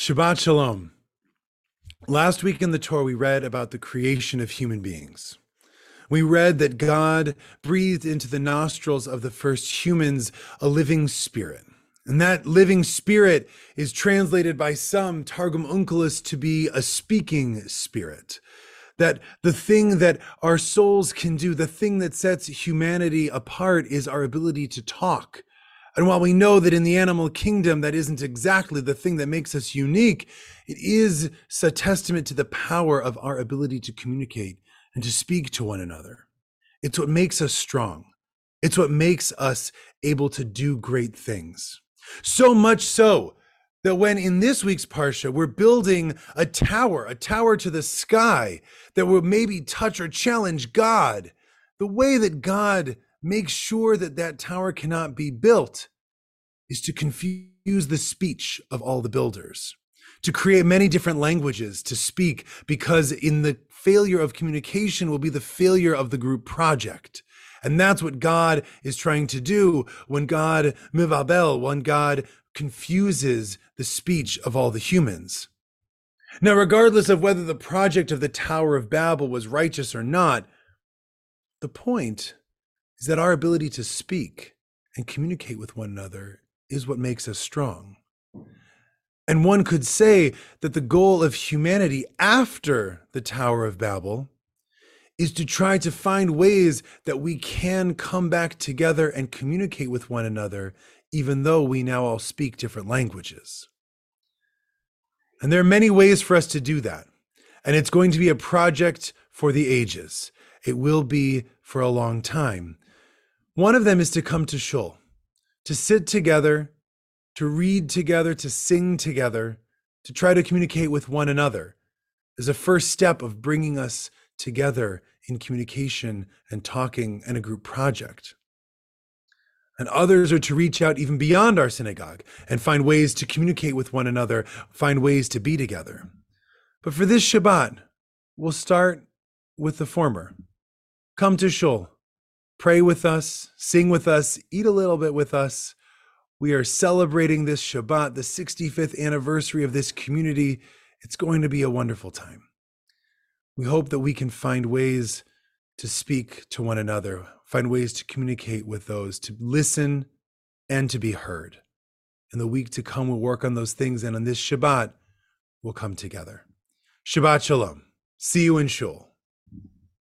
Shabbat Shalom. Last week in the Torah, we read about the creation of human beings. We read that God breathed into the nostrils of the first humans a living spirit. And that living spirit is translated by some Targum Onkelos to be a speaking spirit. That the thing that our souls can do, the thing that sets humanity apart is our ability to talk. And while we know that in the animal kingdom, that isn't exactly the thing that makes us unique, it is a testament to the power of our ability to communicate and to speak to one another. It's what makes us strong. It's what makes us able to do great things. So much so that when in this week's Parsha, we're building a tower, a tower to the sky that will maybe touch or challenge God, the way that God makes sure that that tower cannot be built is to confuse the speech of all the builders, to create many different languages to speak, because in the failure of communication will be the failure of the group project. And that's what God is trying to do when God mivabel, when God confuses the speech of all the humans. Now, regardless of whether the project of the Tower of Babel was righteous or not, the point is that our ability to speak and communicate with one another is what makes us strong. And one could say that the goal of humanity after the Tower of Babel is to try to find ways that we can come back together and communicate with one another, even though we now all speak different languages. And there are many ways for us to do that. And it's going to be a project for the ages. It will be for a long time. One of them is to come to Shul, to sit together, to read together, to sing together, to try to communicate with one another is a first step of bringing us together in communication and talking and a group project. And others are to reach out even beyond our synagogue and find ways to communicate with one another, find ways to be together. But for this Shabbat, we'll start with the former. Come to Shul, pray with us, sing with us, eat a little bit with us. We are celebrating this Shabbat, the 65th anniversary of this community. It's going to be a wonderful time. We hope that we can find ways to speak to one another, find ways to communicate with those, to listen and to be heard. In the week to come, we'll work on those things, and on this Shabbat, we'll come together. Shabbat Shalom. See you in Shul.